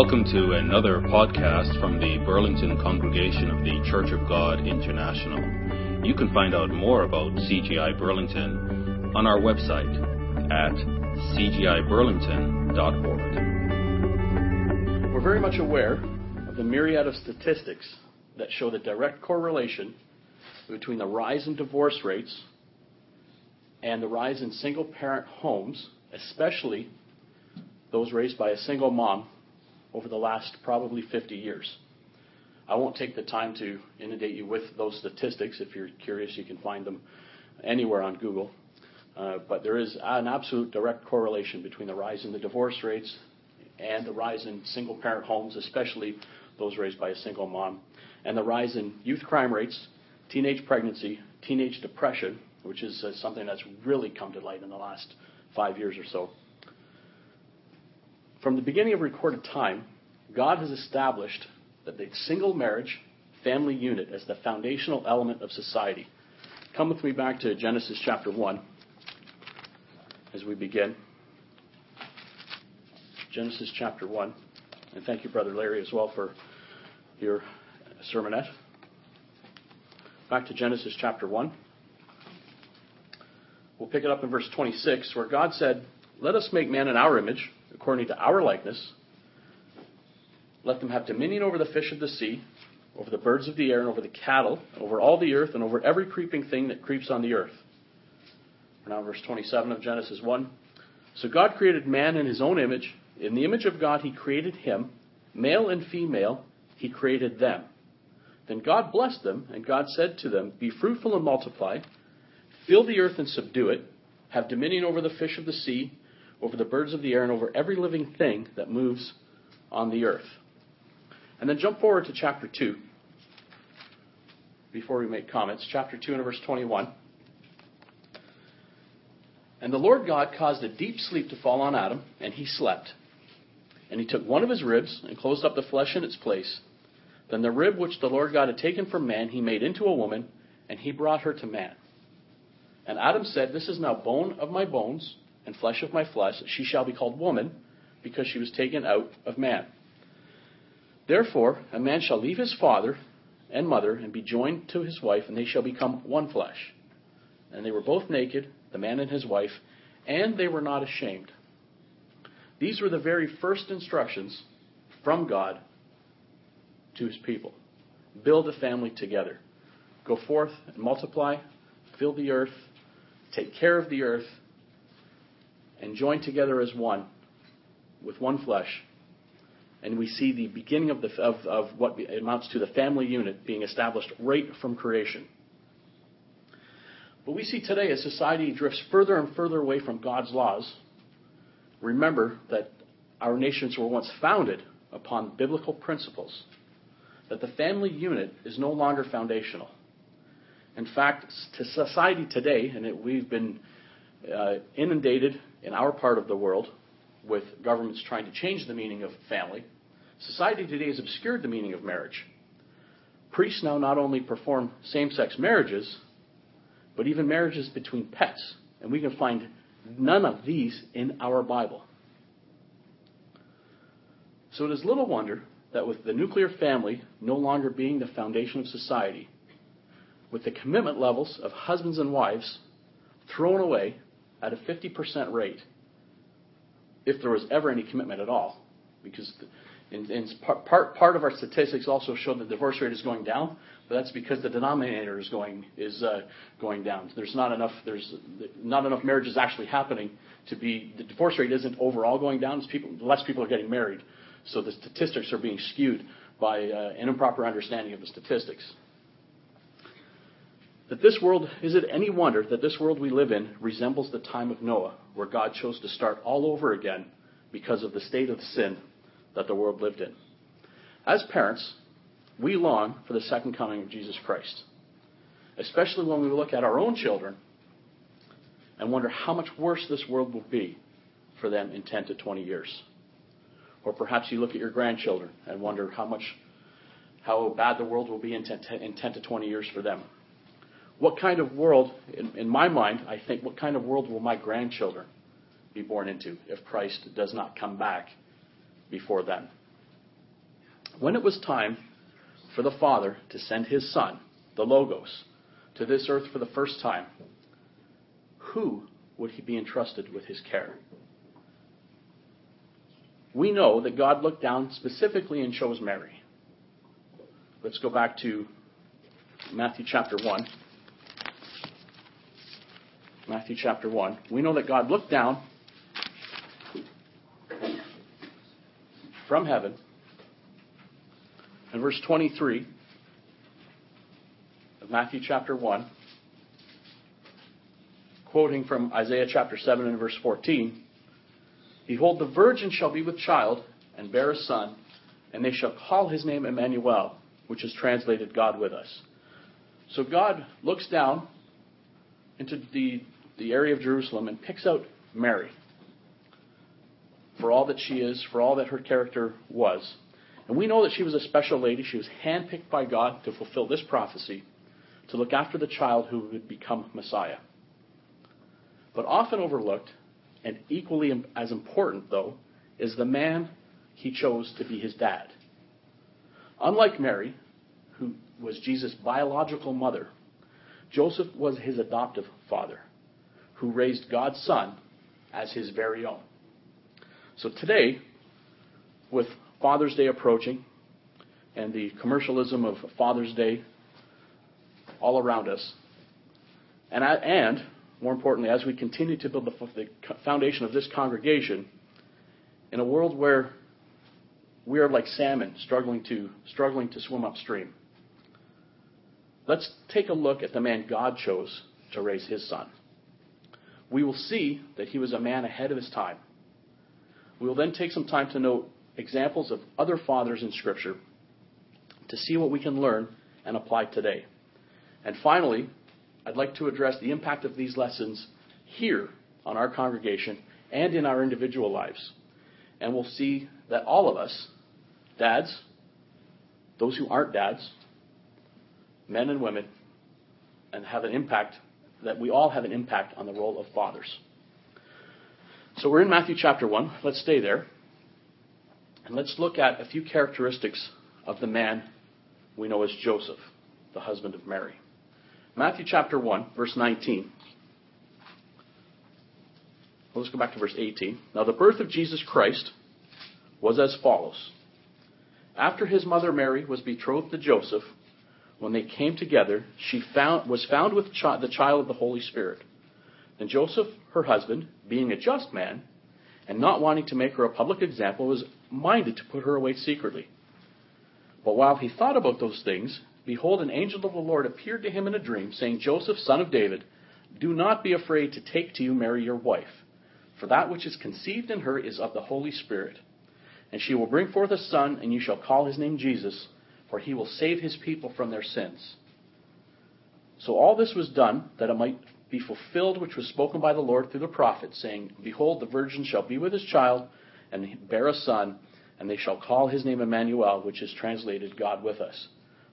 Welcome to another podcast from the Burlington congregation of the Church of God International. You can find out more about CGI Burlington on our website at cgiburlington.org. We're very much aware of the myriad of statistics that show the direct correlation between the rise in divorce rates and the rise in single parent homes, especially those raised by a single mom over the last probably 50 years. I won't take the time to inundate you with those statistics. If you're curious, you can find them anywhere on Google. Uh, but there is an absolute direct correlation between the rise in the divorce rates and the rise in single parent homes, especially those raised by a single mom, and the rise in youth crime rates, teenage pregnancy, teenage depression, which is uh, something that's really come to light in the last five years or so. From the beginning of recorded time, God has established that the single marriage family unit as the foundational element of society. Come with me back to Genesis chapter 1 as we begin. Genesis chapter 1. And thank you, Brother Larry, as well for your sermonette. Back to Genesis chapter 1. We'll pick it up in verse 26, where God said, Let us make man in our image according to our likeness. Let them have dominion over the fish of the sea, over the birds of the air, and over the cattle, over all the earth, and over every creeping thing that creeps on the earth. We're now verse 27 of Genesis 1. So God created man in his own image. In the image of God, he created him. Male and female, he created them. Then God blessed them, and God said to them, Be fruitful and multiply, fill the earth and subdue it, have dominion over the fish of the sea, over the birds of the air, and over every living thing that moves on the earth. And then jump forward to chapter 2 before we make comments. Chapter 2 and verse 21. And the Lord God caused a deep sleep to fall on Adam, and he slept. And he took one of his ribs and closed up the flesh in its place. Then the rib which the Lord God had taken from man, he made into a woman, and he brought her to man. And Adam said, This is now bone of my bones and flesh of my flesh, she shall be called woman, because she was taken out of man. Therefore, a man shall leave his father and mother and be joined to his wife, and they shall become one flesh. And they were both naked, the man and his wife, and they were not ashamed. These were the very first instructions from God to his people build a family together. Go forth and multiply, fill the earth, take care of the earth, and joined together as one, with one flesh. And we see the beginning of, the, of, of what amounts to the family unit being established right from creation. But we see today as society drifts further and further away from God's laws. Remember that our nations were once founded upon biblical principles, that the family unit is no longer foundational. In fact, to society today, and it, we've been uh, inundated in our part of the world with governments trying to change the meaning of family, society today has obscured the meaning of marriage. Priests now not only perform same sex marriages, but even marriages between pets. And we can find none of these in our Bible. So it is little wonder that with the nuclear family no longer being the foundation of society, with the commitment levels of husbands and wives thrown away at a 50% rate, if there was ever any commitment at all, because in, in part, part of our statistics also show the divorce rate is going down, but that's because the denominator is going is uh, going down. There's not enough there's not enough marriages actually happening to be the divorce rate isn't overall going down. It's People, less people are getting married, so the statistics are being skewed by uh, an improper understanding of the statistics that this world, is it any wonder that this world we live in resembles the time of Noah, where God chose to start all over again because of the state of sin that the world lived in? As parents, we long for the second coming of Jesus Christ, especially when we look at our own children and wonder how much worse this world will be for them in 10 to 20 years. Or perhaps you look at your grandchildren and wonder how much how bad the world will be in 10, in 10 to 20 years for them what kind of world, in, in my mind, I think, what kind of world will my grandchildren be born into if Christ does not come back before then? When it was time for the Father to send his Son, the Logos, to this earth for the first time, who would he be entrusted with his care? We know that God looked down specifically and chose Mary. Let's go back to Matthew chapter 1. Matthew chapter 1. We know that God looked down from heaven. In verse 23 of Matthew chapter 1, quoting from Isaiah chapter 7 and verse 14 Behold, the virgin shall be with child and bear a son, and they shall call his name Emmanuel, which is translated God with us. So God looks down into the, the area of Jerusalem and picks out Mary for all that she is, for all that her character was. And we know that she was a special lady. She was handpicked by God to fulfill this prophecy, to look after the child who would become Messiah. But often overlooked, and equally as important, though, is the man he chose to be his dad. Unlike Mary, who was Jesus' biological mother, Joseph was his adoptive father, who raised God's son as his very own. So today, with Father's Day approaching and the commercialism of Father's Day all around us, and, and more importantly, as we continue to build the, the foundation of this congregation, in a world where we are like salmon struggling to struggling to swim upstream. Let's take a look at the man God chose to raise his son. We will see that he was a man ahead of his time. We will then take some time to note examples of other fathers in Scripture to see what we can learn and apply today. And finally, I'd like to address the impact of these lessons here on our congregation and in our individual lives. And we'll see that all of us, dads, those who aren't dads, men and women, and have an impact, that we all have an impact on the role of fathers. So we're in Matthew chapter 1. Let's stay there. And let's look at a few characteristics of the man we know as Joseph, the husband of Mary. Matthew chapter 1, verse 19. Well, let's go back to verse 18. Now, the birth of Jesus Christ was as follows. After his mother Mary was betrothed to Joseph, when they came together, she found, was found with the child of the Holy Spirit. And Joseph, her husband, being a just man, and not wanting to make her a public example, was minded to put her away secretly. But while he thought about those things, behold, an angel of the Lord appeared to him in a dream, saying, Joseph, son of David, do not be afraid to take to you Mary your wife, for that which is conceived in her is of the Holy Spirit. And she will bring forth a son, and you shall call his name Jesus, for he will save his people from their sins. So all this was done that it might be fulfilled which was spoken by the Lord through the prophet, saying, Behold, the virgin shall be with his child, and bear a son, and they shall call his name Emmanuel, which is translated God with us.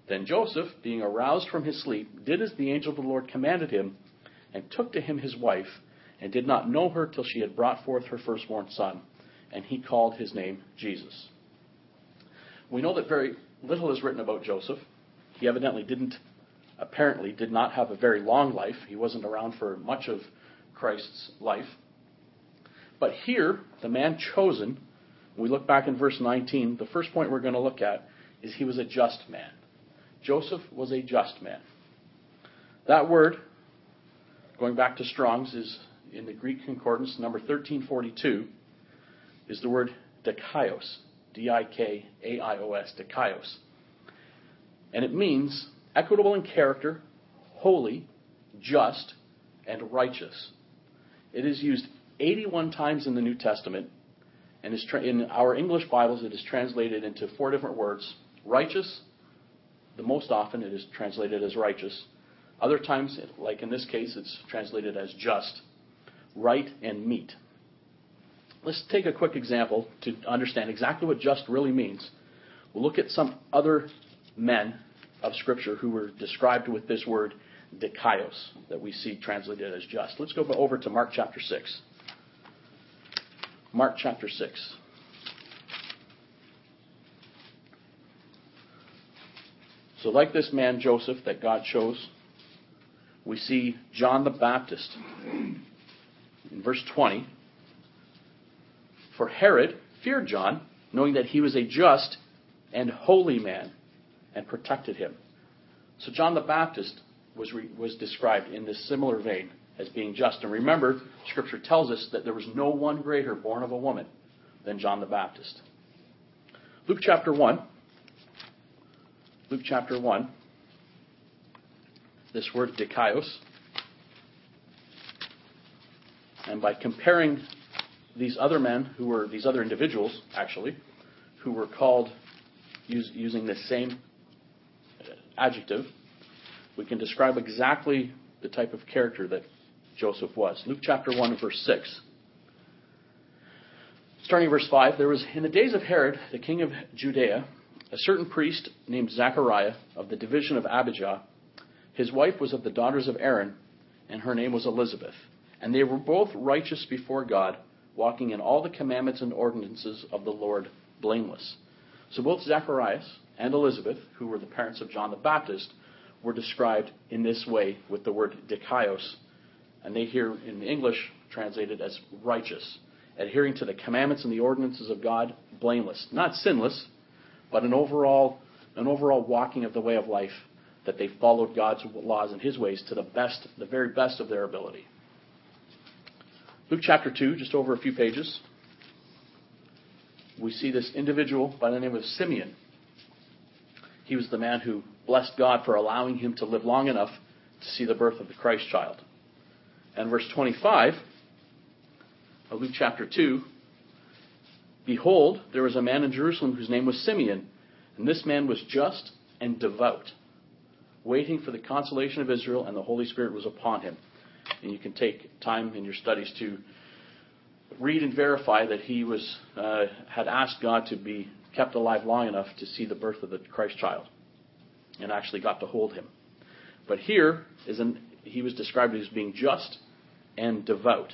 Then Joseph, being aroused from his sleep, did as the angel of the Lord commanded him, and took to him his wife, and did not know her till she had brought forth her firstborn son, and he called his name Jesus. We know that very little is written about Joseph. He evidently didn't apparently did not have a very long life. He wasn't around for much of Christ's life. But here, the man chosen, we look back in verse 19, the first point we're going to look at is he was a just man. Joseph was a just man. That word, going back to Strong's, is in the Greek concordance, number 1342, is the word dikaios, D I K A I O S, dikaios. And it means equitable in character, holy, just, and righteous. It is used 81 times in the New Testament, and is tra- in our English Bibles it is translated into four different words. Righteous, the most often it is translated as righteous. Other times, like in this case, it's translated as just, right, and meet. Let's take a quick example to understand exactly what just really means. We'll look at some other men of Scripture who were described with this word dikaios that we see translated as just. Let's go over to Mark chapter 6. Mark chapter 6. So, like this man Joseph that God chose, we see John the Baptist in verse 20. For Herod feared John, knowing that he was a just and holy man, and protected him. So, John the Baptist was, re, was described in this similar vein as being just. And remember, Scripture tells us that there was no one greater born of a woman than John the Baptist. Luke chapter 1. Luke chapter 1. This word dikaios. And by comparing these other men, who were these other individuals, actually, who were called use, using the same uh, adjective, we can describe exactly the type of character that Joseph was. Luke chapter 1, verse 6. Starting verse 5, there was in the days of Herod, the king of Judea, a certain priest named Zachariah of the division of Abijah. His wife was of the daughters of Aaron, and her name was Elizabeth. And they were both righteous before God, walking in all the commandments and ordinances of the Lord blameless. So both Zacharias and Elizabeth, who were the parents of John the Baptist, were described in this way with the word dikaios, and they here in English translated as righteous, adhering to the commandments and the ordinances of God, blameless, not sinless, but an overall an overall walking of the way of life that they followed God's laws and His ways to the best, the very best of their ability. Luke chapter two, just over a few pages, we see this individual by the name of Simeon. He was the man who blessed God for allowing him to live long enough to see the birth of the Christ child. And verse 25 of Luke chapter 2 Behold, there was a man in Jerusalem whose name was Simeon, and this man was just and devout, waiting for the consolation of Israel, and the Holy Spirit was upon him. And you can take time in your studies to read and verify that he was uh, had asked God to be kept alive long enough to see the birth of the Christ child, and actually got to hold him. But here is an, he was described as being just and devout.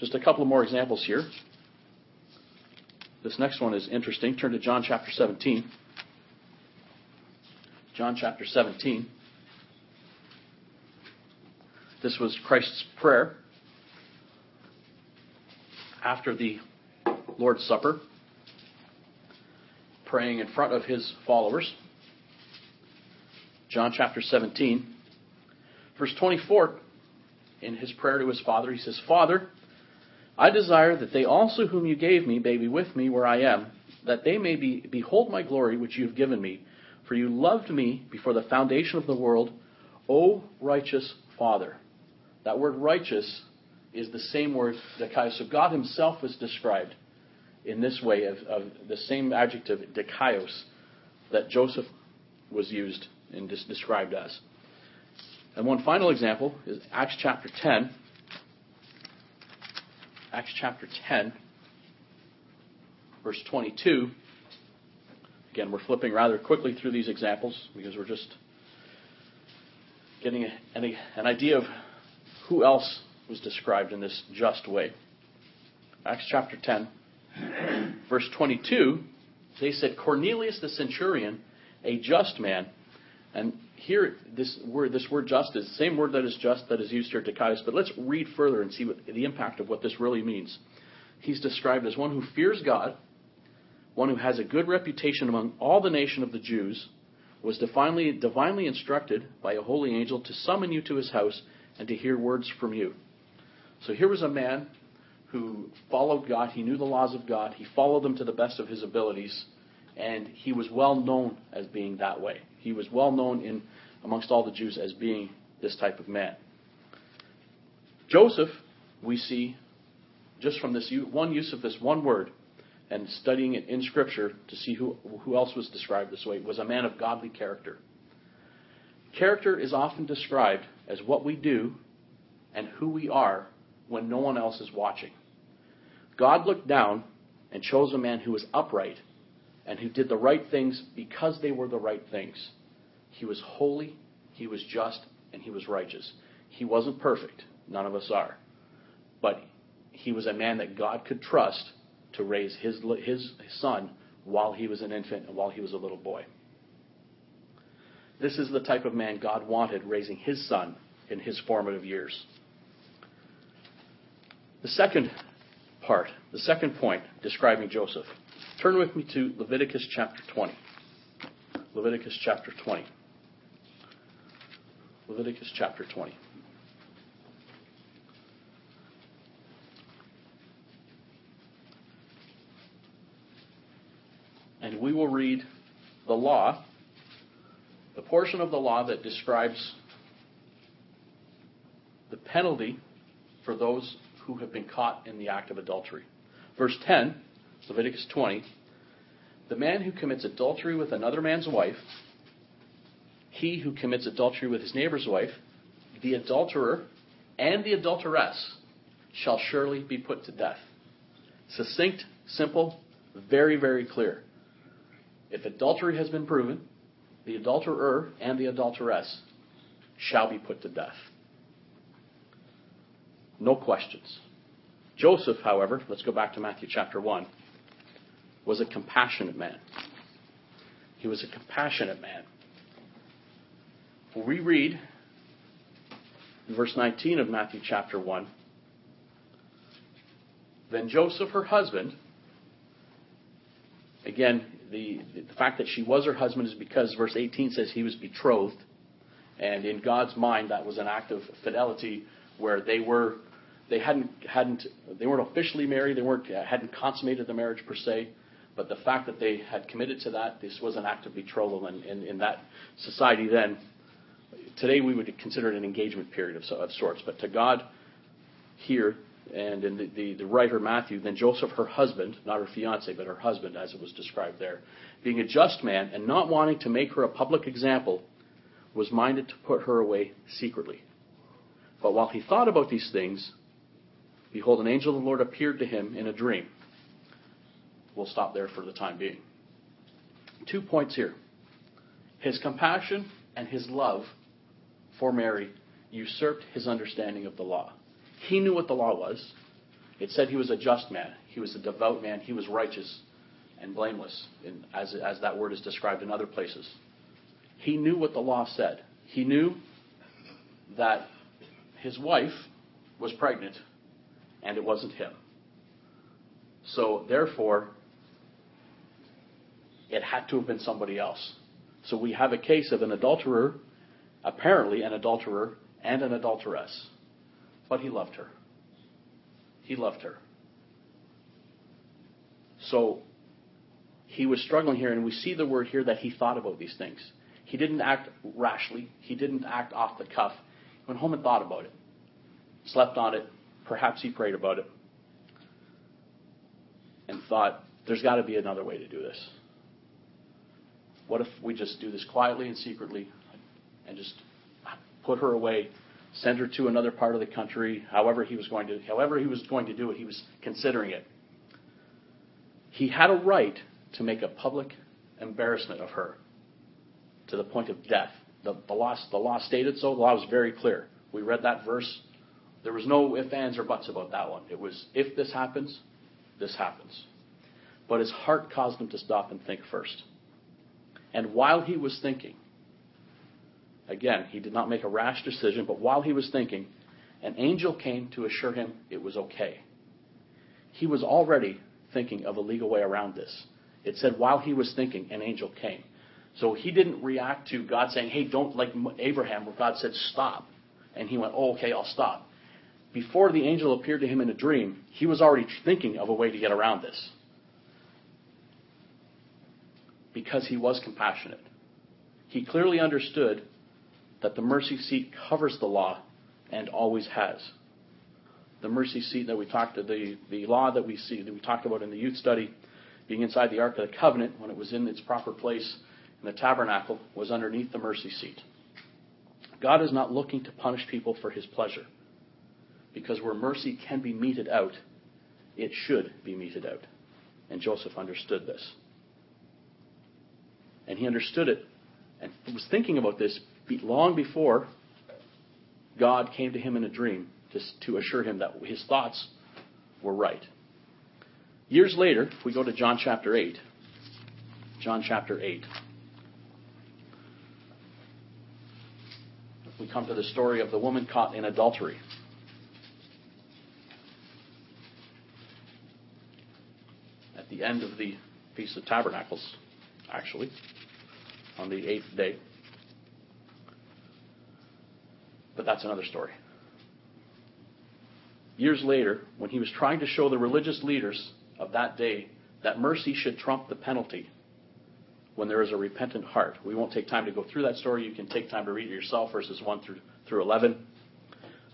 Just a couple more examples here. This next one is interesting. Turn to John chapter 17. John chapter 17. This was Christ's prayer after the Lord's Supper, praying in front of his followers. John chapter 17, verse 24 in his prayer to his Father, he says, Father, I desire that they also whom you gave me may be with me where I am, that they may be, behold my glory which you have given me. For you loved me before the foundation of the world, O righteous Father. That word righteous is the same word dikaios. So God himself was described in this way of, of the same adjective, dikaios, that Joseph was used and described as. And one final example is Acts chapter 10. Acts chapter 10, verse 22. Again, we're flipping rather quickly through these examples because we're just getting an idea of who else was described in this just way. Acts chapter 10, verse 22, they said, Cornelius the centurion, a just man, and here, this word, this word just is the same word that is just that is used here, dikaios, but let's read further and see what, the impact of what this really means. He's described as one who fears God, one who has a good reputation among all the nation of the Jews, was divinely, divinely instructed by a holy angel to summon you to his house and to hear words from you. So here was a man who followed God. He knew the laws of God. He followed them to the best of his abilities. And he was well known as being that way. He was well known in amongst all the Jews as being this type of man. Joseph, we see just from this one use of this one word and studying it in Scripture to see who, who else was described this way, was a man of godly character. Character is often described as what we do and who we are when no one else is watching. God looked down and chose a man who was upright and who did the right things because they were the right things. He was holy, he was just, and he was righteous. He wasn't perfect. None of us are. But he was a man that God could trust to raise his, his son while he was an infant and while he was a little boy. This is the type of man God wanted raising his son in his formative years. The second part, the second point describing Joseph. Turn with me to Leviticus chapter 20. Leviticus chapter 20. Leviticus chapter 20. And we will read the law, the portion of the law that describes the penalty for those who have been caught in the act of adultery. Verse 10, Leviticus 20 The man who commits adultery with another man's wife, he who commits adultery with his neighbor's wife, the adulterer and the adulteress shall surely be put to death. Succinct, simple, very, very clear. If adultery has been proven, the adulterer and the adulteress shall be put to death. No questions. Joseph, however, let's go back to Matthew chapter 1, was a compassionate man. He was a compassionate man. We read in verse 19 of Matthew chapter 1 Then Joseph, her husband, again, the, the fact that she was her husband is because verse 18 says he was betrothed. And in God's mind, that was an act of fidelity where they were they hadn't hadn't they weren't officially married. They weren't uh, hadn't consummated the marriage per se. But the fact that they had committed to that, this was an act of betrothal, and in, in, that society then, today we would consider it an engagement period of, of sorts. But to God, here, and in the, the, the, writer Matthew, then Joseph, her husband, not her fiance, but her husband, as it was described there, being a just man and not wanting to make her a public example, was minded to put her away secretly. But while he thought about these things, behold, an angel of the Lord appeared to him in a dream. We'll stop there for the time being. Two points here. His compassion and his love for Mary usurped his understanding of the law. He knew what the law was. It said he was a just man, he was a devout man, he was righteous and blameless, as, as that word is described in other places. He knew what the law said. He knew that his wife was pregnant and it wasn't him. So, therefore, it had to have been somebody else. So, we have a case of an adulterer, apparently an adulterer, and an adulteress. But he loved her. He loved her. So he was struggling here, and we see the word here that he thought about these things. He didn't act rashly, he didn't act off the cuff. He went home and thought about it, slept on it, perhaps he prayed about it, and thought, there's got to be another way to do this. What if we just do this quietly and secretly and just put her away send her to another part of the country, however he was going to however he was going to do it, he was considering it. He had a right to make a public embarrassment of her to the point of death. The, the, law, the law stated so. The law was very clear. We read that verse. There was no ifs, ands, or buts about that one. It was if this happens, this happens. But his heart caused him to stop and think first. And while he was thinking, Again, he did not make a rash decision, but while he was thinking, an angel came to assure him it was okay. He was already thinking of a legal way around this. It said while he was thinking, an angel came. So he didn't react to God saying, hey, don't, like Abraham, where God said, stop. And he went, oh, okay, I'll stop. Before the angel appeared to him in a dream, he was already thinking of a way to get around this. Because he was compassionate. He clearly understood that the mercy seat covers the law and always has. The mercy seat that we talked the the law that we see that we talked about in the youth study, being inside the Ark of the Covenant when it was in its proper place in the tabernacle, was underneath the mercy seat. God is not looking to punish people for his pleasure. Because where mercy can be meted out, it should be meted out. And Joseph understood this. And he understood it and was thinking about this long before God came to him in a dream to, to assure him that his thoughts were right. Years later, if we go to John chapter 8, John chapter 8. we come to the story of the woman caught in adultery. At the end of the Feast of Tabernacles, actually, on the eighth day. But that's another story. Years later, when he was trying to show the religious leaders of that day that mercy should trump the penalty when there is a repentant heart. We won't take time to go through that story. You can take time to read it yourself, verses 1 through, through 11.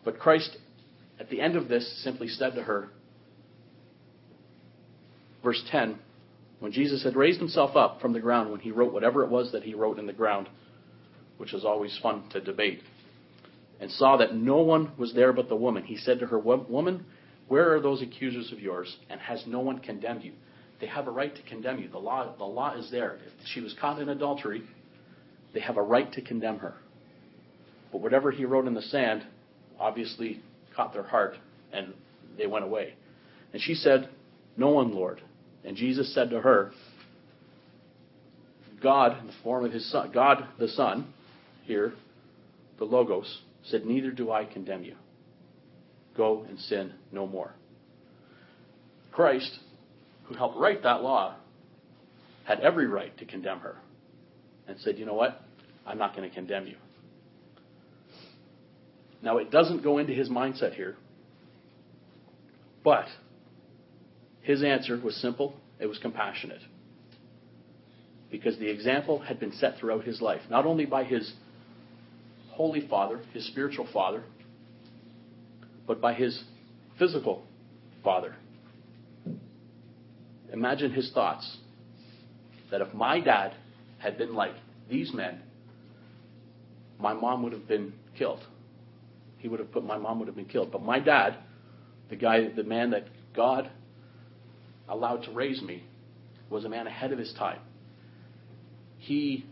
But Christ, at the end of this, simply said to her, verse 10, when Jesus had raised himself up from the ground, when he wrote whatever it was that he wrote in the ground, which is always fun to debate, and saw that no one was there but the woman, he said to her, Woman, where are those accusers of yours? And has no one condemned you? They have a right to condemn you. The law, the law is there. If she was caught in adultery, they have a right to condemn her. But whatever he wrote in the sand obviously caught their heart, and they went away. And she said, No one, Lord. And Jesus said to her, God, in the form of his son, God the Son, here, the Logos, said, Neither do I condemn you. Go and sin no more. Christ, who helped write that law, had every right to condemn her and said, You know what? I'm not going to condemn you. Now, it doesn't go into his mindset here, but his answer was simple, it was compassionate. Because the example had been set throughout his life, not only by his holy father, his spiritual father, but by his physical father. Imagine his thoughts that if my dad had been like these men, my mom would have been killed. He would have put my mom would have been killed. But my dad, the guy, the man that God allowed to raise me, was a man ahead of his time. He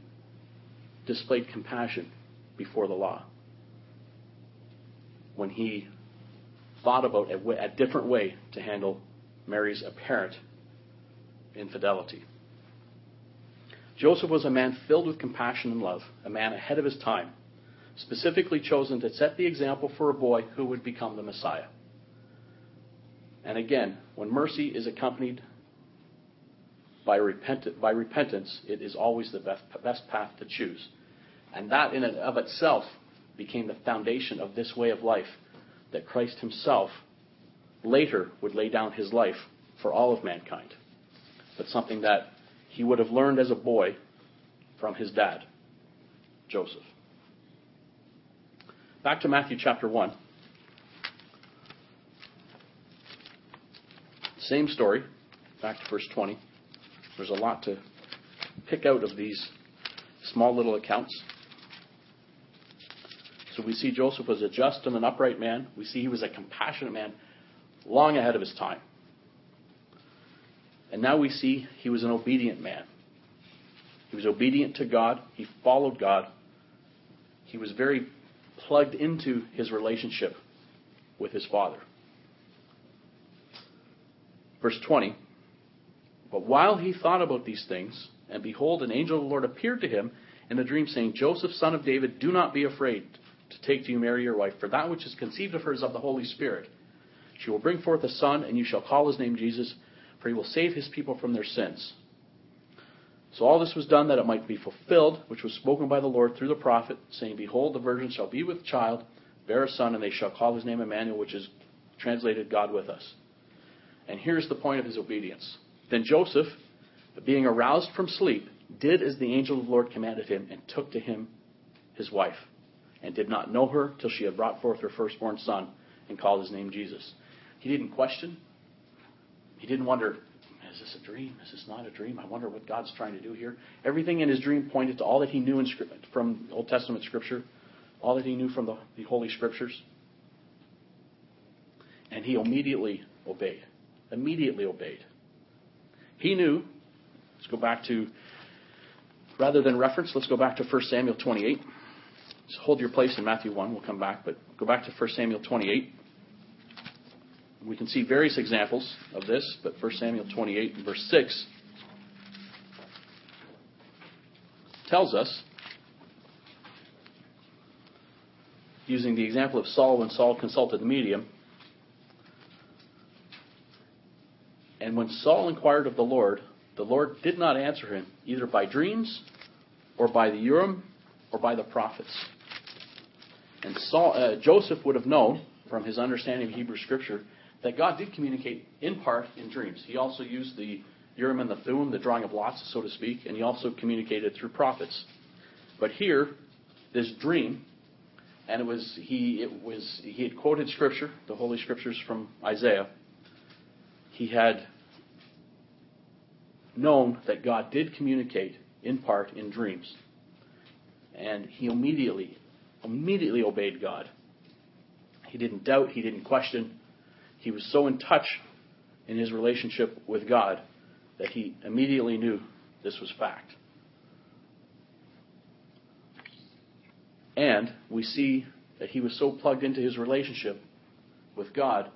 displayed compassion before the law. When he thought about a, a different way to handle Mary's apparent infidelity. Joseph was a man filled with compassion and love, a man ahead of his time, specifically chosen to set the example for a boy who would become the Messiah. And again, when mercy is accompanied by, repent- by repentance, it is always the best path to choose. And that in and of itself became the foundation of this way of life that Christ himself later would lay down his life for all of mankind but something that he would have learned as a boy from his dad, Joseph. Back to Matthew chapter 1. Same story, back to verse 20. There's a lot to pick out of these small little accounts. So we see Joseph was a just and an upright man. We see he was a compassionate man long ahead of his time. And now we see he was an obedient man. He was obedient to God. He followed God. He was very plugged into his relationship with his father. Verse 20 But while he thought about these things, and behold, an angel of the Lord appeared to him in a dream, saying, Joseph, son of David, do not be afraid to take to you Mary your wife, for that which is conceived of her is of the Holy Spirit. She will bring forth a son, and you shall call his name Jesus for he will save his people from their sins. So all this was done that it might be fulfilled, which was spoken by the Lord through the prophet, saying, Behold, the virgin shall be with child, bear a son, and they shall call his name Emmanuel, which is translated God with us. And here's the point of his obedience. Then Joseph, being aroused from sleep, did as the angel of the Lord commanded him, and took to him his wife, and did not know her till she had brought forth her firstborn son, and called his name Jesus. He didn't question, he didn't wonder, is this a dream? Is this not a dream? I wonder what God's trying to do here. Everything in his dream pointed to all that he knew in, from Old Testament Scripture, all that he knew from the, the Holy Scriptures. And he immediately obeyed. Immediately obeyed. He knew, let's go back to, rather than reference, let's go back to 1 Samuel 28. So hold your place in Matthew 1, we'll come back, but go back to 1 Samuel 28. We can see various examples of this, but 1 Samuel 28 and verse 6 tells us using the example of Saul when Saul consulted the medium. And when Saul inquired of the Lord, the Lord did not answer him, either by dreams, or by the Urim, or by the prophets. And Saul, uh, Joseph would have known from his understanding of Hebrew Scripture that God did communicate in part in dreams. He also used the Urim and the Thummim, the drawing of lots, so to speak, and he also communicated through prophets. But here, this dream, and it was he it was he had quoted Scripture, the Holy Scriptures from Isaiah. He had known that God did communicate in part in dreams. And he immediately, immediately obeyed God. He didn't doubt, he didn't question. He was so in touch in his relationship with God that he immediately knew this was fact. And we see that he was so plugged into his relationship with God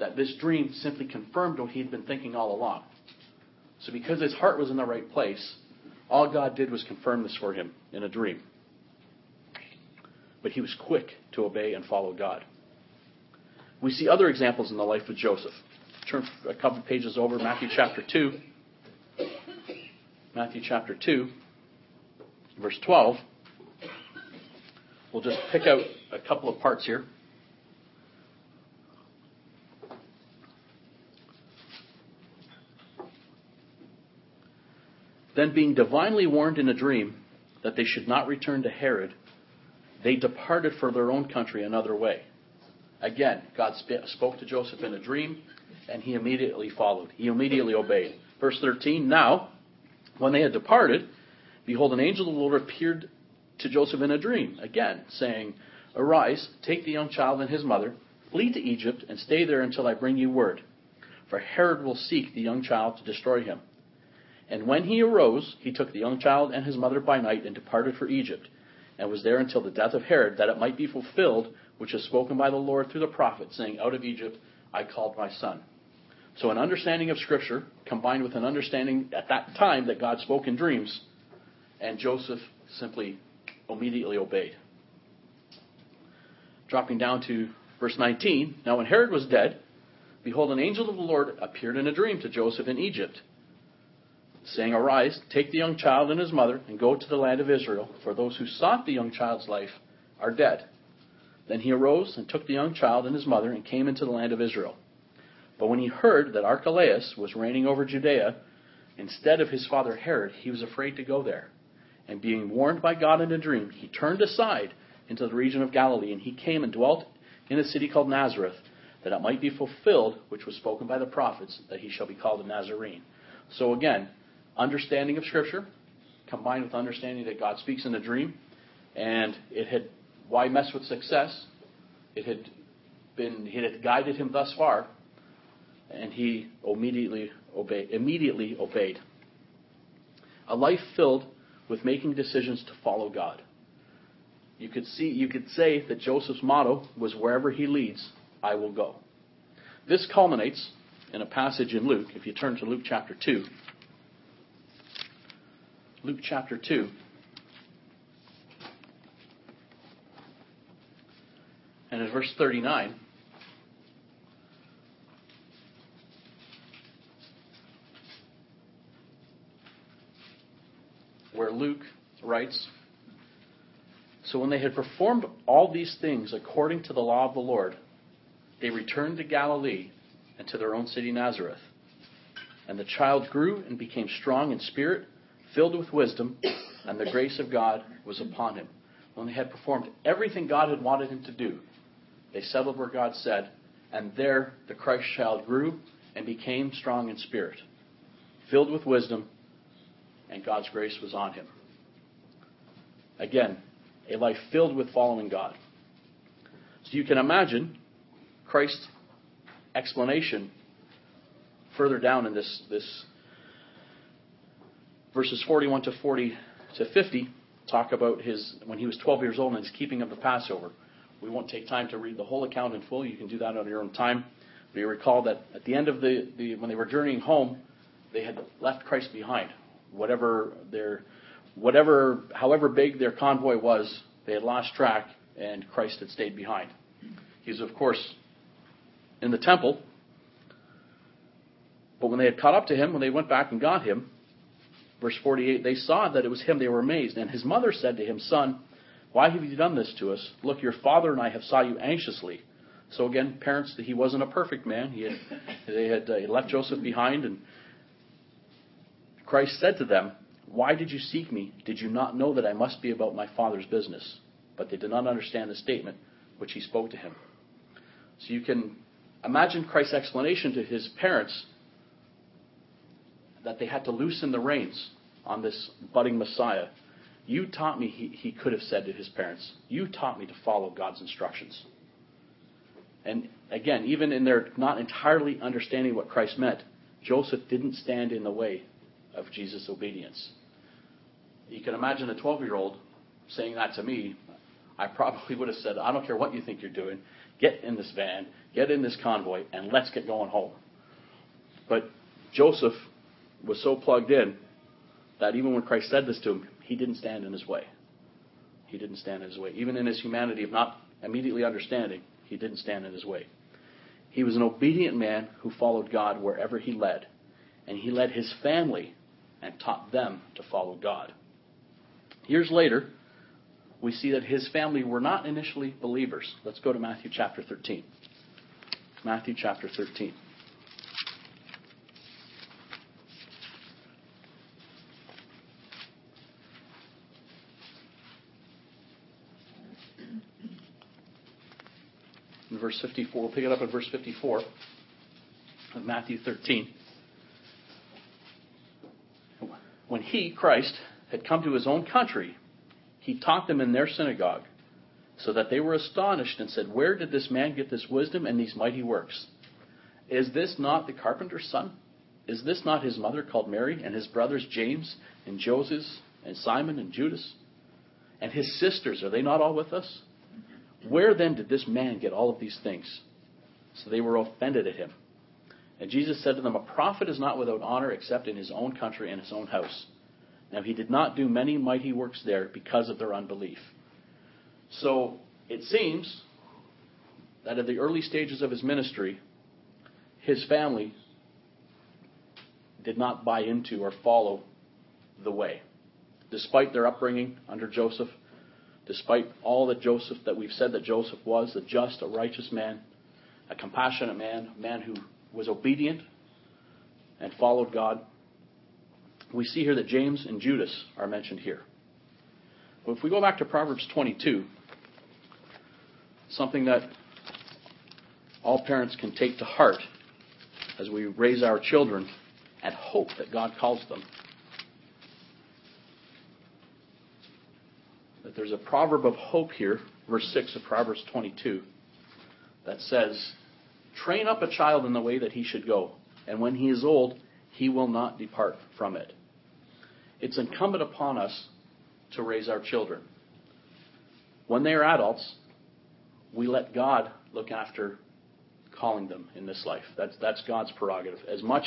that this dream simply confirmed what he had been thinking all along. So, because his heart was in the right place, all God did was confirm this for him in a dream. But he was quick to obey and follow God. We see other examples in the life of Joseph. Turn a couple of pages over, Matthew chapter 2. Matthew chapter 2, verse 12. We'll just pick out a couple of parts here. Then, being divinely warned in a dream that they should not return to Herod, they departed for their own country another way. Again, God spoke to Joseph in a dream, and he immediately followed. He immediately obeyed. Verse 13 Now, when they had departed, behold, an angel of the Lord appeared to Joseph in a dream, again, saying, Arise, take the young child and his mother, flee to Egypt, and stay there until I bring you word. For Herod will seek the young child to destroy him. And when he arose, he took the young child and his mother by night and departed for Egypt, and was there until the death of Herod, that it might be fulfilled which is spoken by the Lord through the prophet, saying, Out of Egypt I called my son. So, an understanding of Scripture combined with an understanding at that time that God spoke in dreams, and Joseph simply immediately obeyed. Dropping down to verse 19 Now, when Herod was dead, behold, an angel of the Lord appeared in a dream to Joseph in Egypt saying, Arise, take the young child and his mother, and go to the land of Israel, for those who sought the young child's life are dead. Then he arose and took the young child and his mother, and came into the land of Israel. But when he heard that Archelaus was reigning over Judea, instead of his father Herod, he was afraid to go there. And being warned by God in a dream, he turned aside into the region of Galilee, and he came and dwelt in a city called Nazareth, that it might be fulfilled, which was spoken by the prophets, that he shall be called a Nazarene. So again, understanding of Scripture combined with understanding that God speaks in a dream. And it had, why mess with success? It had been, it had guided him thus far. And he immediately obeyed, immediately obeyed. A life filled with making decisions to follow God. You could see, you could say that Joseph's motto was wherever he leads, I will go. This culminates in a passage in Luke. If you turn to Luke chapter 2, Luke chapter 2. And in verse 39, where Luke writes So when they had performed all these things according to the law of the Lord, they returned to Galilee and to their own city Nazareth. And the child grew and became strong in spirit filled with wisdom, and the grace of God was upon him. When they had performed everything God had wanted him to do, they settled where God said, and there the Christ child grew and became strong in spirit, filled with wisdom, and God's grace was on him. Again, a life filled with following God. So you can imagine Christ's explanation further down in this, this verses 41 to 40 to 50 talk about his when he was 12 years old and his keeping of the Passover. We won't take time to read the whole account in full. You can do that on your own time. But you recall that at the end of the, the when they were journeying home, they had left Christ behind. Whatever their whatever however big their convoy was, they had lost track and Christ had stayed behind. He's, of course, in the temple. But when they had caught up to him, when they went back and got him, verse 48, they saw that it was him. They were amazed. And his mother said to him, Son, why have you done this to us? Look, your father and I have sought you anxiously. So again, parents, he wasn't a perfect man. He had, they had uh, left Joseph behind, and Christ said to them, Why did you seek me? Did you not know that I must be about my father's business? But they did not understand the statement which he spoke to him. So you can imagine Christ's explanation to his parents that they had to loosen the reins on this budding Messiah. You taught me, he, he could have said to his parents, you taught me to follow God's instructions. And again, even in their not entirely understanding what Christ meant, Joseph didn't stand in the way of Jesus' obedience. You can imagine a 12 year old saying that to me. I probably would have said, I don't care what you think you're doing. Get in this van, get in this convoy, and let's get going home. But Joseph was so plugged in that even when Christ said this to him, he didn't stand in his way. He didn't stand in his way. Even in his humanity of not immediately understanding, he didn't stand in his way. He was an obedient man who followed God wherever he led. And he led his family and taught them to follow God. Years later, we see that his family were not initially believers. Let's go to Matthew chapter 13. Matthew chapter 13. In verse 54, we'll pick it up at verse 54 of Matthew 13. When he, Christ, had come to his own country, he taught them in their synagogue, so that they were astonished and said, Where did this man get this wisdom and these mighty works? Is this not the carpenter's son? Is this not his mother called Mary, and his brothers James and Joseph and Simon and Judas? And his sisters, are they not all with us? Where then did this man get all of these things? So they were offended at him. And Jesus said to them, A prophet is not without honor except in his own country and his own house. Now he did not do many mighty works there because of their unbelief. So it seems that at the early stages of his ministry, his family did not buy into or follow the way. Despite their upbringing under Joseph, despite all that Joseph, that we've said that Joseph was, a just, a righteous man, a compassionate man, a man who was obedient and followed God, we see here that James and Judas are mentioned here. But if we go back to Proverbs 22, something that all parents can take to heart as we raise our children and hope that God calls them. That there's a proverb of hope here, verse 6 of Proverbs 22, that says, Train up a child in the way that he should go, and when he is old, he will not depart from it. It's incumbent upon us to raise our children. When they are adults, we let God look after calling them in this life. That's, that's God's prerogative. As much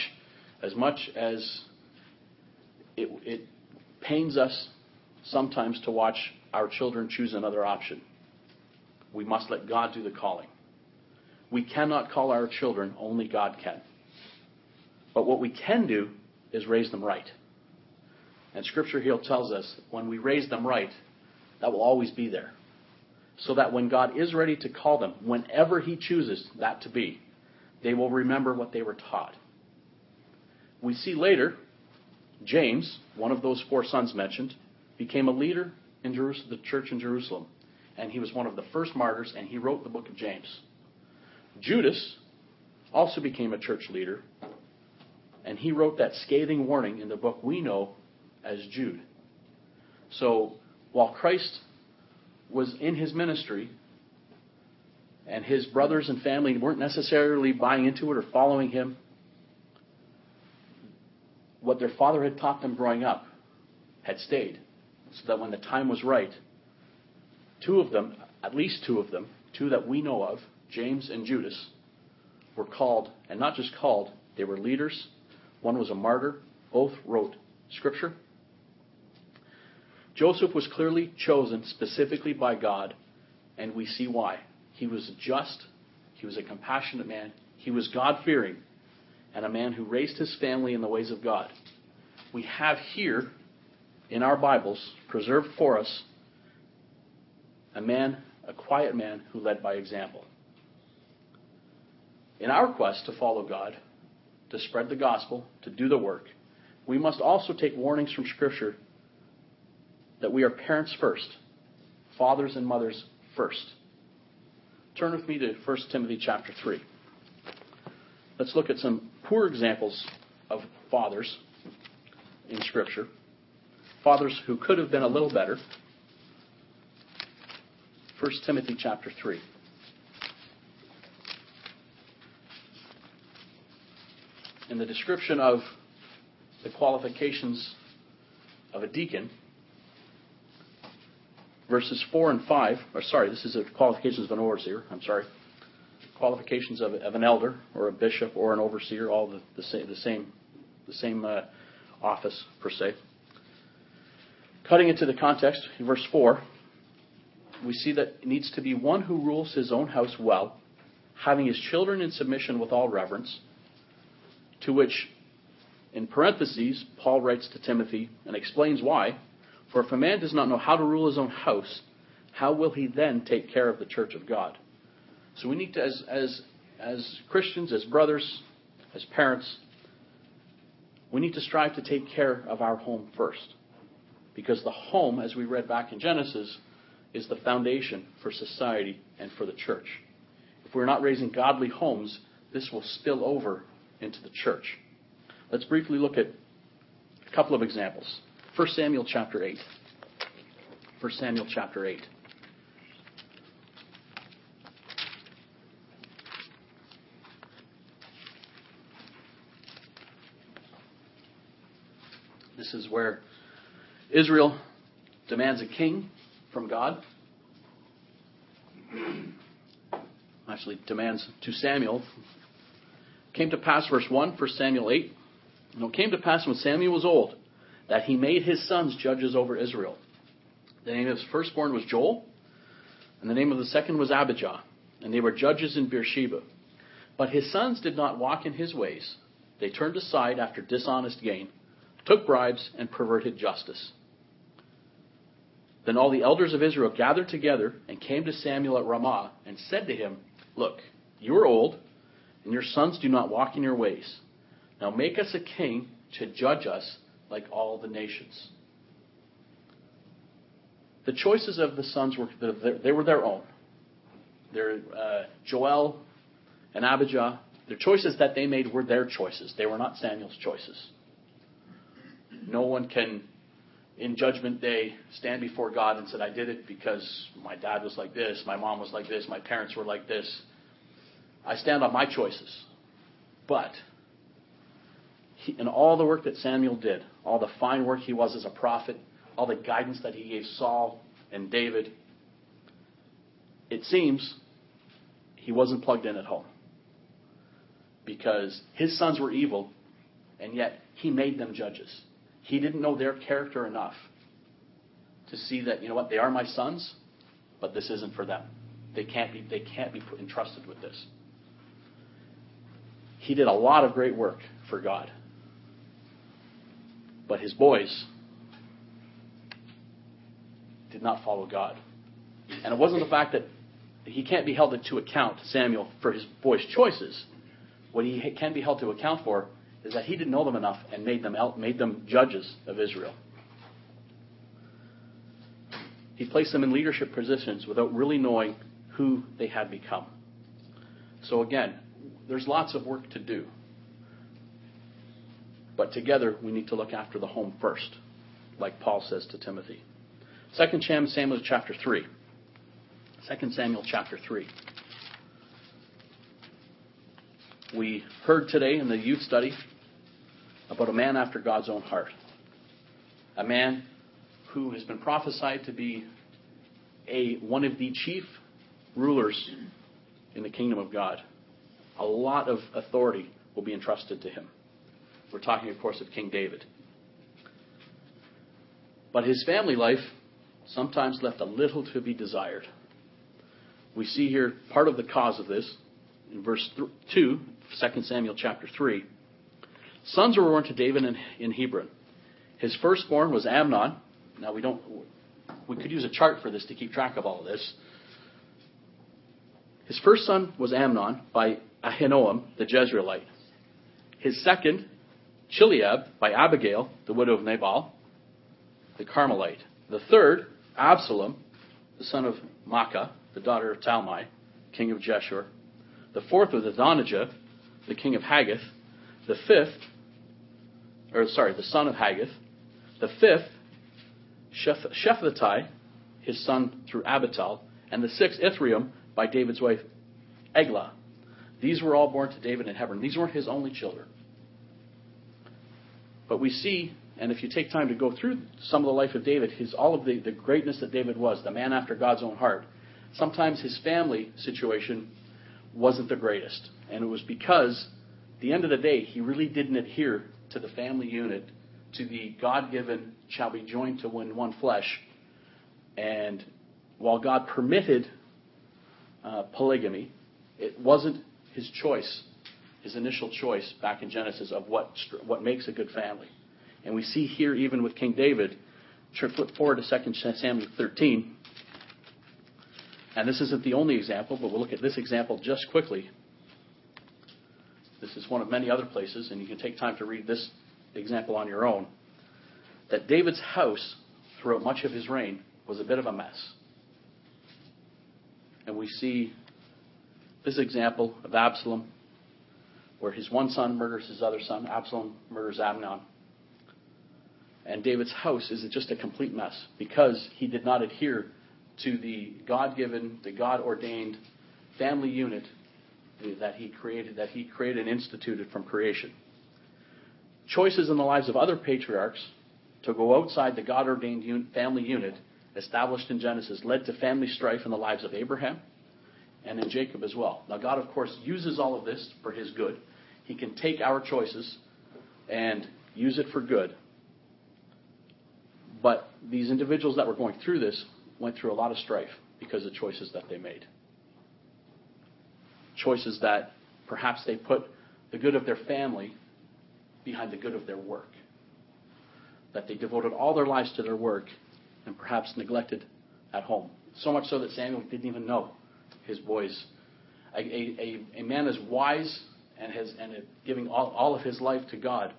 as, much as it, it pains us sometimes to watch our children choose another option, we must let God do the calling. We cannot call our children, only God can. But what we can do is raise them right. And Scripture here tells us when we raise them right, that will always be there. So that when God is ready to call them, whenever He chooses that to be, they will remember what they were taught. We see later, James, one of those four sons mentioned, became a leader in Jerusalem, the church in Jerusalem. And he was one of the first martyrs, and he wrote the book of James. Judas also became a church leader, and he wrote that scathing warning in the book we know as Jude. So while Christ was in his ministry, and his brothers and family weren't necessarily buying into it or following him, what their father had taught them growing up had stayed. So that when the time was right, two of them, at least two of them, two that we know of, James and Judas, were called, and not just called, they were leaders. One was a martyr. Both wrote Scripture. Joseph was clearly chosen specifically by God, And we see why. He was just, he was a compassionate man, he was God fearing, and a man who raised his family in the ways of God. We have here in our Bibles, preserved for us, a man, a quiet man who led by example. In our quest to follow God, to spread the gospel, to do the work, we must also take warnings from Scripture that we are parents first, fathers and mothers first. Turn with me to 1 Timothy chapter 3. Let's look at some poor examples of fathers in Scripture. Fathers who could have been a little better. 1 Timothy chapter 3. In the description of the qualifications of a deacon, verses 4 and 5, or sorry, this is the qualifications of an overseer, I'm sorry. Qualifications of, of an elder or a bishop or an overseer, all the, the, same, the same, the same uh, office per se. Cutting into the context, in verse 4, we see that it needs to be one who rules his own house well, having his children in submission with all reverence, to which, in parentheses, Paul writes to Timothy and explains why. For if a man does not know how to rule his own house, how will he then take care of the church of God? So we need to, as, as, as Christians, as brothers, as parents, we need to strive to take care of our home first. Because the home, as we read back in Genesis, is the foundation for society and for the church. If we're not raising godly homes, this will spill over into the church. Let's briefly look at a couple of examples. 1 Samuel chapter 8. 1 Samuel chapter 8. This is where Israel demands a king from God. Actually, demands to Samuel. Came to pass, verse 1, 1 Samuel 8. And it came to pass when Samuel was old that he made his sons judges over Israel. The name of his firstborn was Joel, and the name of the second was Abijah, and they were judges in Beersheba. But his sons did not walk in his ways. They turned aside after dishonest gain, took bribes, and perverted justice. Then all the elders of Israel gathered together and came to Samuel at Ramah and said to him, Look, you are old, and your sons do not walk in your ways. Now make us a king to judge us like all the nations. The choices of the sons were they were their own. Their uh, Joel and Abijah, the choices that they made were their choices. They were not Samuel's choices. No one can, in Judgment Day, stand before God and said, "I did it because my dad was like this, my mom was like this, my parents were like this." I stand on my choices, but he, in all the work that Samuel did, all the fine work he was as a prophet, all the guidance that he gave Saul and David, it seems he wasn't plugged in at home. Because his sons were evil, and yet he made them judges. He didn't know their character enough to see that, you know what, they are my sons, but this isn't for them. They can't be, they can't be put entrusted with this. He did a lot of great work for God. But his boys did not follow God. And it wasn't the fact that he can't be held to account, Samuel, for his boys' choices. What he can be held to account for is that he didn't know them enough and made them, made them judges of Israel. He placed them in leadership positions without really knowing who they had become. So again, there's lots of work to do. But together, we need to look after the home first, like Paul says to Timothy. 2 Samuel chapter 3. 2 Samuel chapter 3. We heard today in the youth study about a man after God's own heart. A man who has been prophesied to be a, one of the chief rulers in the kingdom of God. A lot of authority will be entrusted to him. We're talking, of course, of King David. But his family life sometimes left a little to be desired. we see here part of the cause of this in verse th- 2, 2 Samuel chapter 3. Sons were born to David in, in Hebron. His firstborn was Amnon. Now we don't we could use a chart for this to keep track of all of this. His first son was Amnon by Ahinoam the Jezreelite. His second, Chileab by Abigail, the widow of Nabal, the Carmelite. The third, Absalom, the son of Maacah, the daughter of Talmai, king of Geshur. The fourth was Adonijah, the king of Haggith. The fifth, or sorry, the son of Haggith. The fifth, Shephatiah, his son through Abital. And the sixth, Ithream, by David's wife, Eglah. These were all born to David in Hebron. These weren't his only children. But we see, and if you take time to go through some of the life of David, his all of the, the greatness that David was, the man after God's own heart, sometimes his family situation wasn't the greatest. And it was because, at the end of the day, he really didn't adhere to the family unit, to the God given, shall be joined to one flesh. And while God permitted uh, polygamy, it wasn't his choice, his initial choice back in Genesis of what, what makes a good family. And we see here, even with King David, flip forward to 2 Samuel 13. And this isn't the only example, but we'll look at this example just quickly. This is one of many other places, and you can take time to read this example on your own. That David's house, throughout much of his reign, was a bit of a mess. And we see this example of Absalom, where his one son murders his other son. Absalom murders Amnon. And David's house is just a complete mess because he did not adhere to the God given, the God ordained family unit that he created, that he created and instituted from creation. Choices in the lives of other patriarchs to go outside the God ordained family unit established in Genesis led to family strife in the lives of Abraham and in Jacob as well. Now, God, of course, uses all of this for his good. He can take our choices and use it for good. But these individuals that were going through this went through a lot of strife because of choices that they made. Choices that perhaps they put the good of their family behind the good of their work. That they devoted all their lives to their work and perhaps neglected at home. So much so that Samuel didn't even know his boys. A, a, a man as wise and, has, and giving all, all of his life to God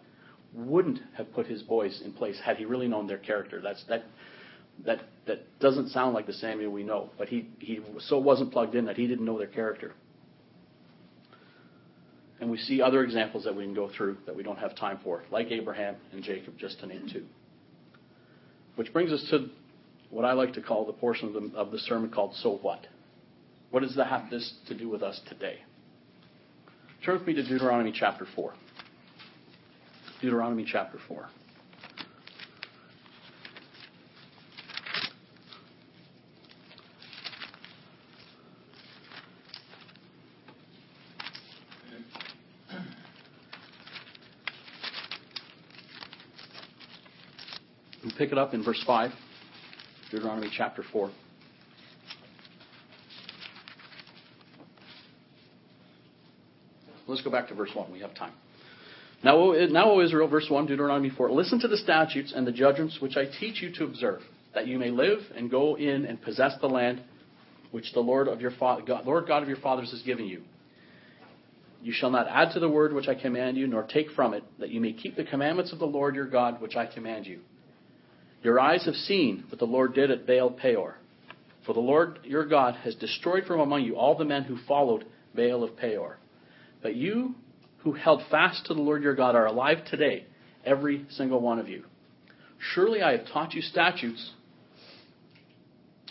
wouldn't have put his boys in place had he really known their character. That's, that, that, that doesn't sound like the Samuel we know, but he, he so wasn't plugged in that he didn't know their character. And we see other examples that we can go through that we don't have time for, like Abraham and Jacob, just to name two. Which brings us to what I like to call the portion of the, of the sermon called So What? What does that have this to do with us today? Turn with me to Deuteronomy chapter 4. Deuteronomy chapter 4. We pick it up in verse 5, Deuteronomy chapter 4. Let's go back to verse 1. We have time. Now, o, now, O Israel, verse 1, Deuteronomy 4, listen to the statutes and the judgments which I teach you to observe, that you may live and go in and possess the land which the Lord, of your fa- God, Lord God of your fathers has given you. You shall not add to the word which I command you, nor take from it, that you may keep the commandments of the Lord your God which I command you. Your eyes have seen what the Lord did at Baal Peor. For the Lord your God has destroyed from among you all the men who followed Baal of Peor. But you who held fast to the Lord your God are alive today, every single one of you. Surely I have taught you statutes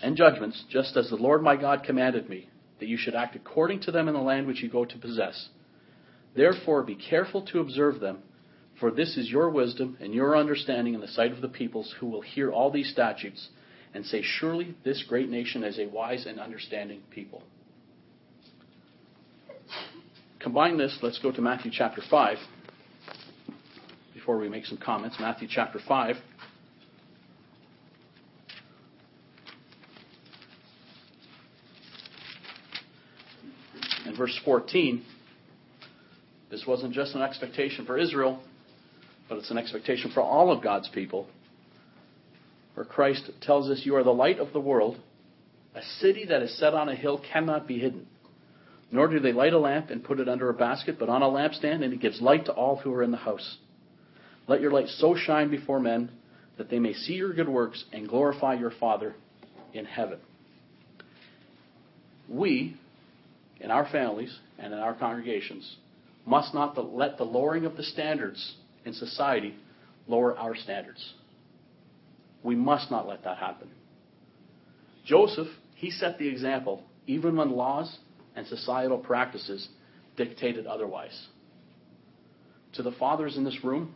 and judgments, just as the Lord my God commanded me, that you should act according to them in the land which you go to possess. Therefore be careful to observe them, for this is your wisdom and your understanding in the sight of the peoples who will hear all these statutes and say, Surely this great nation is a wise and understanding people combine this, let's go to Matthew chapter 5 before we make some comments. Matthew chapter 5. And verse 14, this wasn't just an expectation for Israel, but it's an expectation for all of God's people. Where Christ tells us, You are the light of the world. A city that is set on a hill cannot be hidden. Nor do they light a lamp and put it under a basket, but on a lampstand, and it gives light to all who are in the house. Let your light so shine before men that they may see your good works and glorify your Father in heaven. We, in our families and in our congregations, must not let the lowering of the standards in society lower our standards. We must not let that happen. Joseph, he set the example even when laws and societal practices dictated otherwise. To the fathers in this room,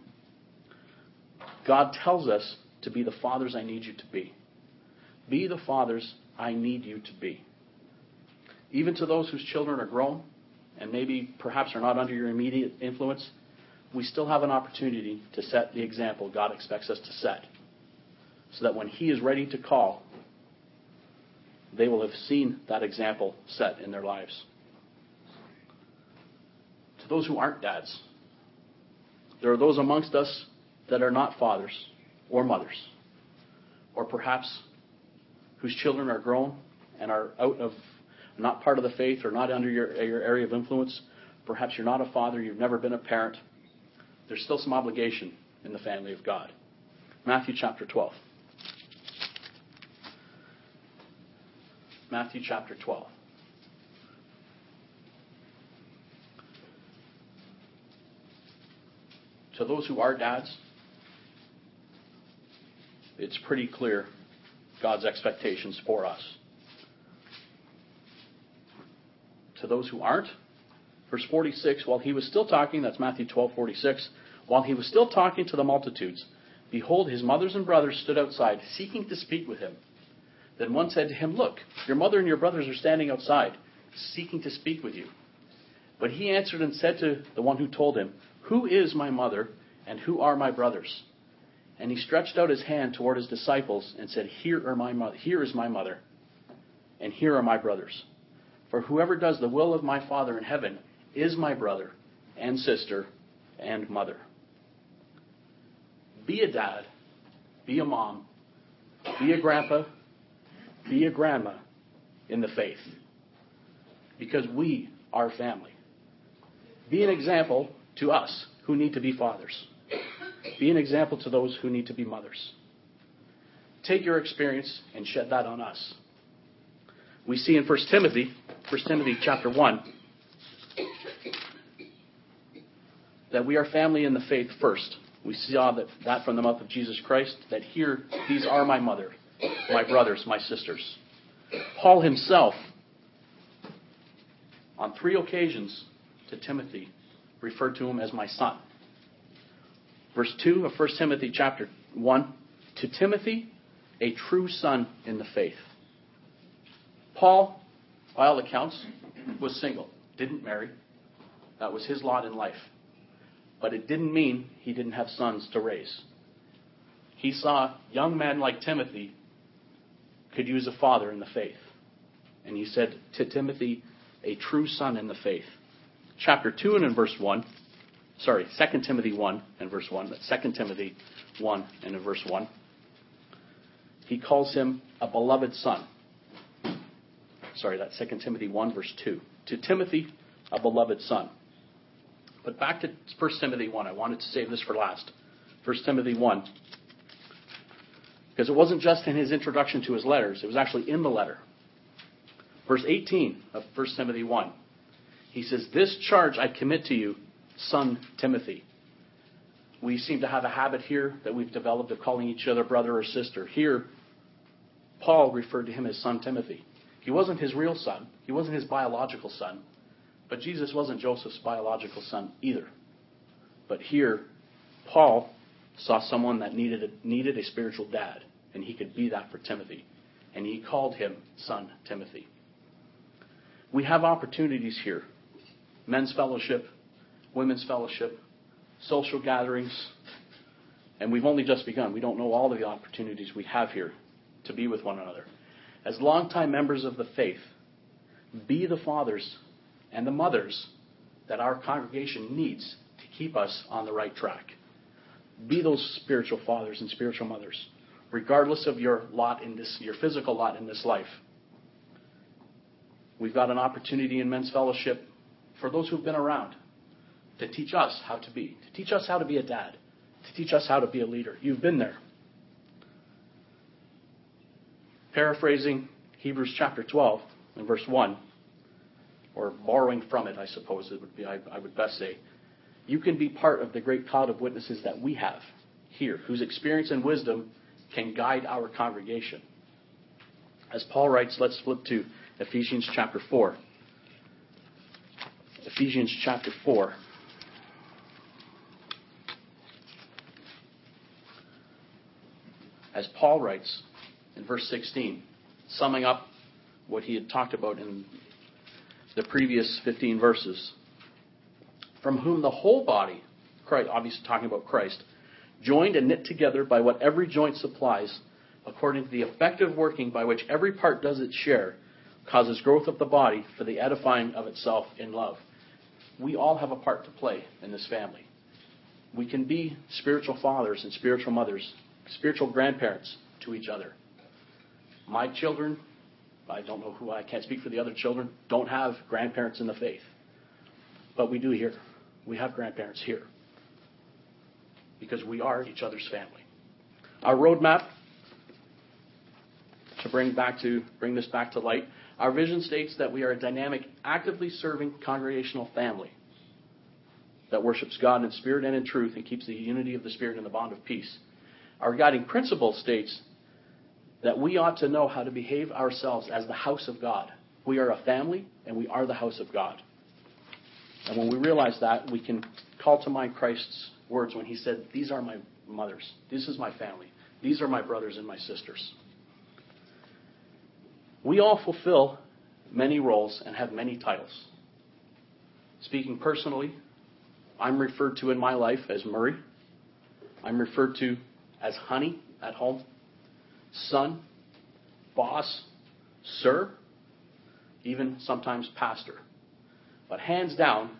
God tells us to be the fathers I need you to be. Be the fathers I need you to be. Even to those whose children are grown and maybe perhaps are not under your immediate influence, we still have an opportunity to set the example God expects us to set. So that when He is ready to call, they will have seen that example set in their lives. To those who aren't dads, there are those amongst us that are not fathers or mothers, or perhaps whose children are grown and are out of not part of the faith or not under your, your area of influence. Perhaps you're not a father, you've never been a parent. There's still some obligation in the family of God. Matthew chapter 12. Matthew chapter 12. To those who are dads, it's pretty clear God's expectations for us. To those who aren't, verse 46, while he was still talking, that's Matthew 12:46, while he was still talking to the multitudes, behold his mothers and brothers stood outside seeking to speak with him. Then one said to him, Look, your mother and your brothers are standing outside, seeking to speak with you. But he answered and said to the one who told him, Who is my mother, and who are my brothers? And he stretched out his hand toward his disciples and said, Here are my mother, here is my mother, and here are my brothers. For whoever does the will of my Father in heaven is my brother and sister and mother. Be a dad, be a mom, be a grandpa, be a grandma in the faith. Because we are family. Be an example to us who need to be fathers. Be an example to those who need to be mothers. Take your experience and shed that on us. We see in 1 Timothy, 1 Timothy chapter 1, that we are family in the faith first. We saw that, that from the mouth of Jesus Christ, that here, these are my mother, my brothers, my sisters. Paul himself, on three occasions to Timothy, referred to him as my son. Verse 2 of 1 Timothy chapter 1 To Timothy, a true son in the faith. Paul, by all accounts, was single, didn't marry. That was his lot in life. But it didn't mean he didn't have sons to raise. He saw young men like Timothy could use a father in the faith. And he said to Timothy, a true son in the faith. Chapter 2 and in verse 1 sorry, 2 Timothy 1 and verse 1, but 2 Timothy 1 and in verse 1. He calls him a beloved son. Sorry, that's 2 Timothy 1, verse 2. To Timothy, a beloved son. But back to 1 Timothy 1. I wanted to save this for last. 1 Timothy 1. Because it wasn't just in his introduction to his letters, it was actually in the letter. Verse 18 of 1 Timothy 1. He says, This charge I commit to you son Timothy. We seem to have a habit here that we've developed of calling each other brother or sister. Here, Paul referred to him as son Timothy. He wasn't his real son, he wasn't his biological son, but Jesus wasn't Joseph's biological son either. But here, Paul saw someone that needed a, needed a spiritual dad, and he could be that for Timothy. And he called him son Timothy. We have opportunities here men's fellowship, women's fellowship, social gatherings, and we've only just begun. We don't know all the opportunities we have here to be with one another. As longtime members of the faith, be the fathers and the mothers that our congregation needs to keep us on the right track. Be those spiritual fathers and spiritual mothers, regardless of your lot in this, your physical lot in this life. We've got an opportunity in men's fellowship for those who've been around to teach us how to be, to teach us how to be a dad, to teach us how to be a leader. You've been there. Paraphrasing Hebrews chapter 12 and verse 1, or borrowing from it, I suppose it would be, I, I would best say, you can be part of the great cloud of witnesses that we have here, whose experience and wisdom can guide our congregation. As Paul writes, let's flip to Ephesians chapter 4. Ephesians chapter 4. As Paul writes in verse 16, summing up what he had talked about in the previous 15 verses, from whom the whole body, Christ, obviously talking about Christ, joined and knit together by what every joint supplies, according to the effective working by which every part does its share, causes growth of the body for the edifying of itself in love. We all have a part to play in this family. We can be spiritual fathers and spiritual mothers, spiritual grandparents to each other. My children, I don't know who, I can't speak for the other children, don't have grandparents in the faith. But we do here. We have grandparents here because we are each other's family. Our roadmap to bring back to bring this back to light. Our vision states that we are a dynamic, actively serving congregational family that worships God in spirit and in truth and keeps the unity of the spirit in the bond of peace. Our guiding principle states that we ought to know how to behave ourselves as the house of God. We are a family and we are the house of God. And when we realize that, we can call to mind Christ's words when he said, These are my mothers. This is my family. These are my brothers and my sisters. We all fulfill many roles and have many titles. Speaking personally, I'm referred to in my life as Murray. I'm referred to as Honey at home, son, boss, sir, even sometimes pastor. But hands down,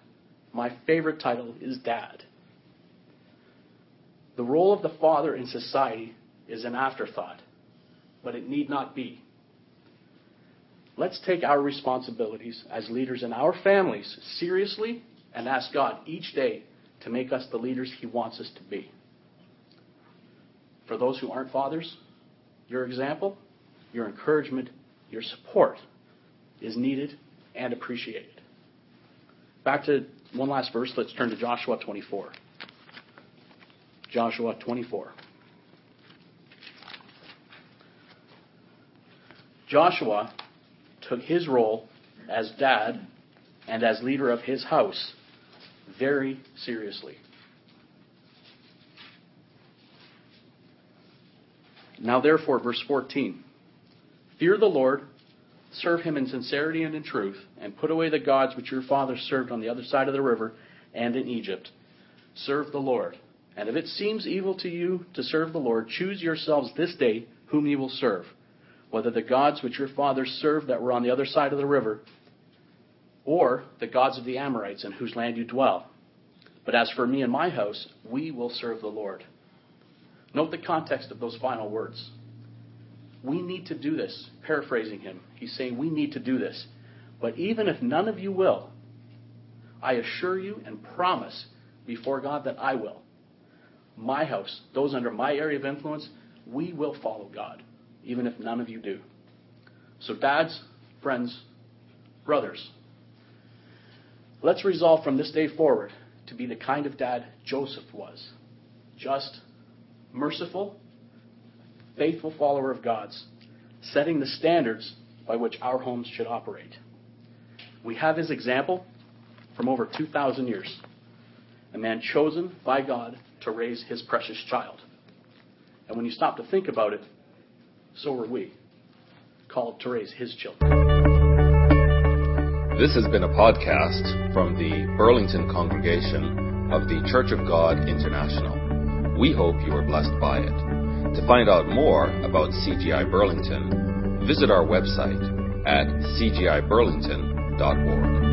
my favorite title is dad. The role of the father in society is an afterthought, but it need not be. Let's take our responsibilities as leaders in our families seriously and ask God each day to make us the leaders He wants us to be. For those who aren't fathers, your example, your encouragement, your support is needed and appreciated. Back to one last verse. Let's turn to Joshua 24. Joshua 24. Joshua took his role as dad and as leader of his house very seriously. Now, therefore, verse 14 Fear the Lord Serve him in sincerity and in truth, and put away the gods which your fathers served on the other side of the river and in Egypt. Serve the Lord. And if it seems evil to you to serve the Lord, choose yourselves this day whom you will serve, whether the gods which your fathers served that were on the other side of the river, or the gods of the Amorites in whose land you dwell. But as for me and my house, we will serve the Lord. Note the context of those final words. We need to do this. Paraphrasing him, he's saying, We need to do this. But even if none of you will, I assure you and promise before God that I will. My house, those under my area of influence, we will follow God, even if none of you do. So, dads, friends, brothers, let's resolve from this day forward to be the kind of dad Joseph was just, merciful, faithful follower of God's, setting the standards by which our homes should operate. We have his example from over 2,000 years, a man chosen by God to raise his precious child. And when you stop to think about it, so are we, called to raise his children. This has been a podcast from the Burlington congregation of the Church of God International. We hope you are blessed by it. To find out more about CGI Burlington, visit our website at cgiburlington.org.